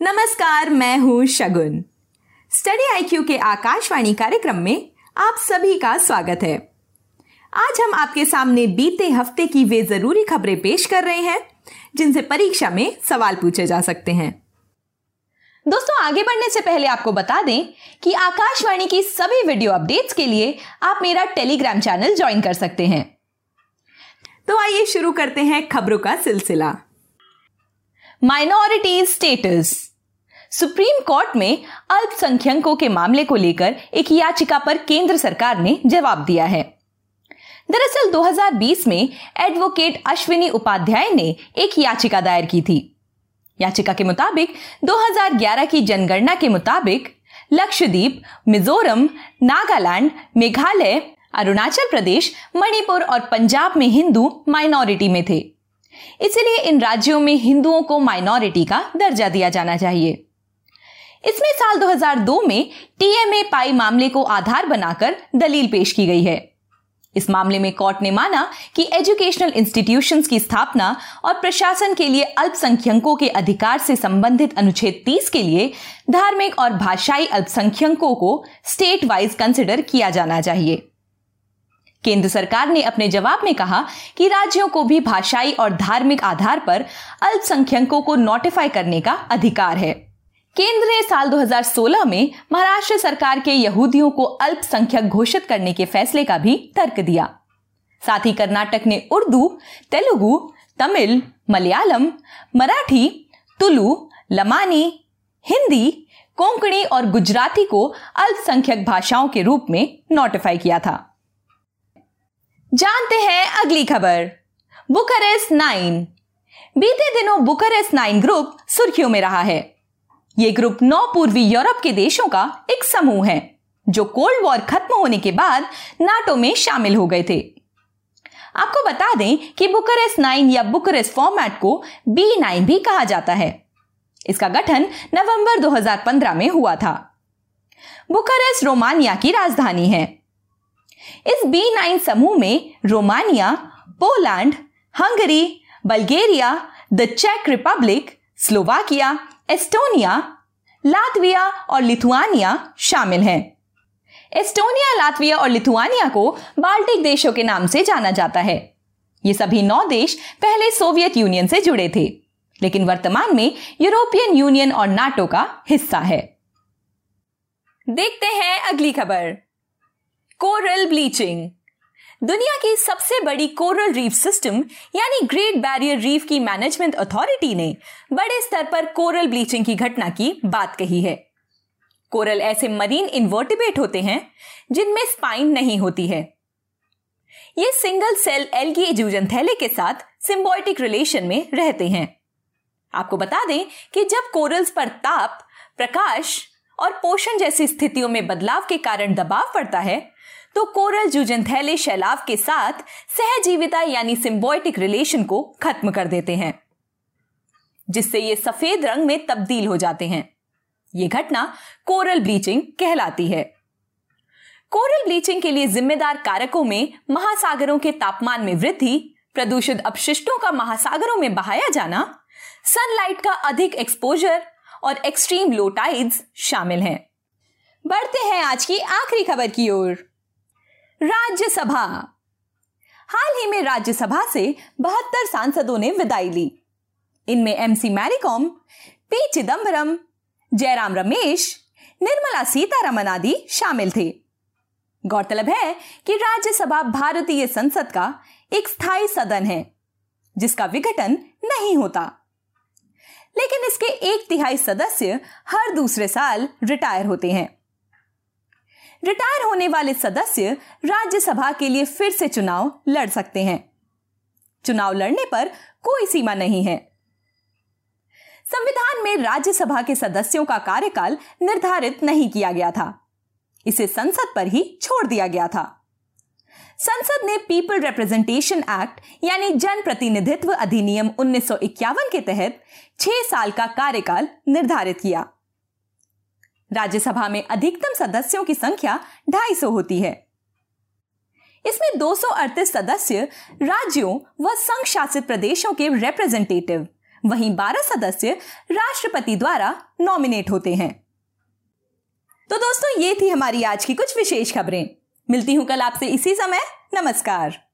नमस्कार, मैं हूँ शगुन। स्टडी आईक्यू के आकाशवाणी कार्यक्रम में आप सभी का स्वागत है। आज हम आपके सामने बीते हफ़्ते की वे ज़रूरी खबरें पेश कर रहे हैं, जिनसे परीक्षा में सवाल पूछे जा सकते हैं। दोस्तों, आगे बढ़ने से पहले आपको बता दें कि आकाशवाणी की सभी वीडियो अपडेट्स के लिए आप मेरा टेलीग्राम चैनल ज्वाइन कर सकते हैं। तो आइए शुरू करते हैं खबरों का सिलसिला। माइनॉरिटीज स्टेटस सुप्रीम कोर्ट में अल्पसंख्यकों के मामले को लेकर एक याचिका पर केंद्र सरकार ने जवाब दिया है। दरअसल 2020 में एडवोकेट अश्विनी उपाध्याय ने एक याचिका दायर की थी। याचिका के मुताबिक 2011 की जनगणना के मुताबिक, लक्षद्वीप, मिजोरम, नागालैंड, मेघालय, अरुणाचल प्रदेश, मणिपुर और पंजाब में हिंदू माइनॉरिटी में थे। इसलिए इन राज्यों में हिंदुओं को माइनॉरिटी का दर्जा दिया जाना चाहिए। इसमें साल 2002 में टीएमए पाई मामले को आधार बनाकर दलील पेश की गई है। इस मामले में कोर्ट ने माना कि एजुकेशनल इंस्टीट्यूशंस की स्थापना और प्रशासन के लिए अल्पसंख्यकों के अधिकार से संबंधित अनुच्छेद 30 के लिए धार्मिक और भाषाई अल्पसंख्यकों को स्टेट वाइज कंसिडर किया जाना चाहिए। केंद्र सरकार ने अपने जवाब में कहा कि राज्यों को भी भाषाई और धार्मिक आधार पर अल्पसंख्यकों को नोटिफाई करने का अधिकार है। केंद्र ने साल 2016 में महाराष्ट्र सरकार के यहूदियों को अल्पसंख्यक घोषित करने के फैसले का भी तर्क दिया। साथ ही कर्नाटक ने उर्दू, तेलुगु, तमिल, मलयालम, मराठी, तुलु, लमानी, हिंदी, कोंकणी और गुजराती को अल्पसंख्यक भाषाओं के रूप में नोटिफाई किया था। जानते हैं अगली खबर। Bucharest nine. बीते दिनों बुखारेस्ट नाइन ग्रुप सुर्खियों में रहा है। ये ग्रुप नौ पूर्वी यूरोप के देशों का एक समूह है, जो कोल्ड वॉर खत्म होने के बाद नाटो में शामिल हो गए थे। आपको बता दें कि बुकरेस्ट नाइन या बुकरेस्ट फॉर्मेट को बी नाइन भी कहा जाता है। इसका गठन नवंबर 2015 में हुआ था। बुकारेस्ट रोमानिया की राजधानी है। इस बी नाइन समूह में Romania, Poland, Hungary, Bulgaria, the check Republic, Slovakia, Estonia, Latvia और लिथुआनिया शामिल हैं। एस्टोनिया, लातविया और लिथुआनिया को बाल्टिक देशों के नाम से जाना जाता है। ये सभी नौ देश पहले सोवियत यूनियन से जुड़े थे, लेकिन वर्तमान में यूरोपियन यूनियन और नाटो का हिस्सा है। देखते हैं अगली खबर। Coral bleaching. दुनिया की सबसे बड़ी कोरल रीफ सिस्टम, यानी ग्रेट बैरियर रीफ की मैनेजमेंट अथॉरिटी ने बड़े स्तर पर कोरल ब्लीचिंग की घटना की बात कही है। कोरल ऐसे मरीन इन्वर्टिबेट होते हैं, जिनमें स्पाइन नहीं होती है। ये सिंगल सेल एल्गी जूजनथैले के साथ सिंबोटिक रिलेशन में रहते हैं। आपको बता दें कि जब कोरल्स पर ताप, प्रकाश और पोषण जैसी स्थितियों में बदलाव के कारण दबाव पड़ता है तो कोरल जुजनथैले शैलाव के साथ सहजीविता यानी सिंबोइटिक रिलेशन को खत्म कर देते हैं, जिससे ये सफ़ेद रंग में तब्दील हो जाते हैं। ये घटना कोरल ब्लीचिंग कहलाती है। कोरल ब्लीचिंग के लिए जिम्मेदार कारकों में महासागरों के तापमान में वृद्धि, प्रदूषित अपशिष्टों का महासागरों में बहाया जाना सनलाइट का अधिक एक्सपोजर और एक्सट्रीम लो टाइड्स शामिल हैं। बढ़ते हैं आज की आखिरी खबर की ओर। राज्यसभा। हाल ही में राज्यसभा से बहत्तर सांसदों ने विदाई ली। इनमें एमसी मैरीकॉम पी चिदम्बरम जयराम रमेश, निर्मला सीतारमन आदि शामिल थे। गौरतलब है कि राज्यसभा भारतीय संसद का एक स्थायी सदन है, जिसका विघटन नहीं होता। लेकिन इसके एक तिहाई सदस्य हर दूसरे साल रिटायर होते हैं। रिटायर होने वाले सदस्य राज्यसभा के लिए फिर से चुनाव लड़ सकते हैं। चुनाव लड़ने पर कोई सीमा नहीं है। संविधान में राज्यसभा के सदस्यों का कार्यकाल निर्धारित नहीं किया गया था। इसे संसद पर ही छोड़ दिया गया था। संसद ने पीपल रिप्रेजेंटेशन एक्ट यानी जन प्रतिनिधित्व अधिनियम उन्नीस सौ इक्यावन के तहत छह साल का कार्यकाल निर्धारित किया। राज्यसभा में अधिकतम सदस्यों की संख्या 250 होती है। इसमें दो सौ अड़तीस सदस्य राज्यों व संघ शासित प्रदेशों के रिप्रेजेंटेटिव वहीं 12 सदस्य राष्ट्रपति द्वारा नॉमिनेट होते हैं। तो दोस्तों, ये थी हमारी आज की कुछ विशेष खबरें। मिलती हूँ कल आपसे इसी समय। नमस्कार।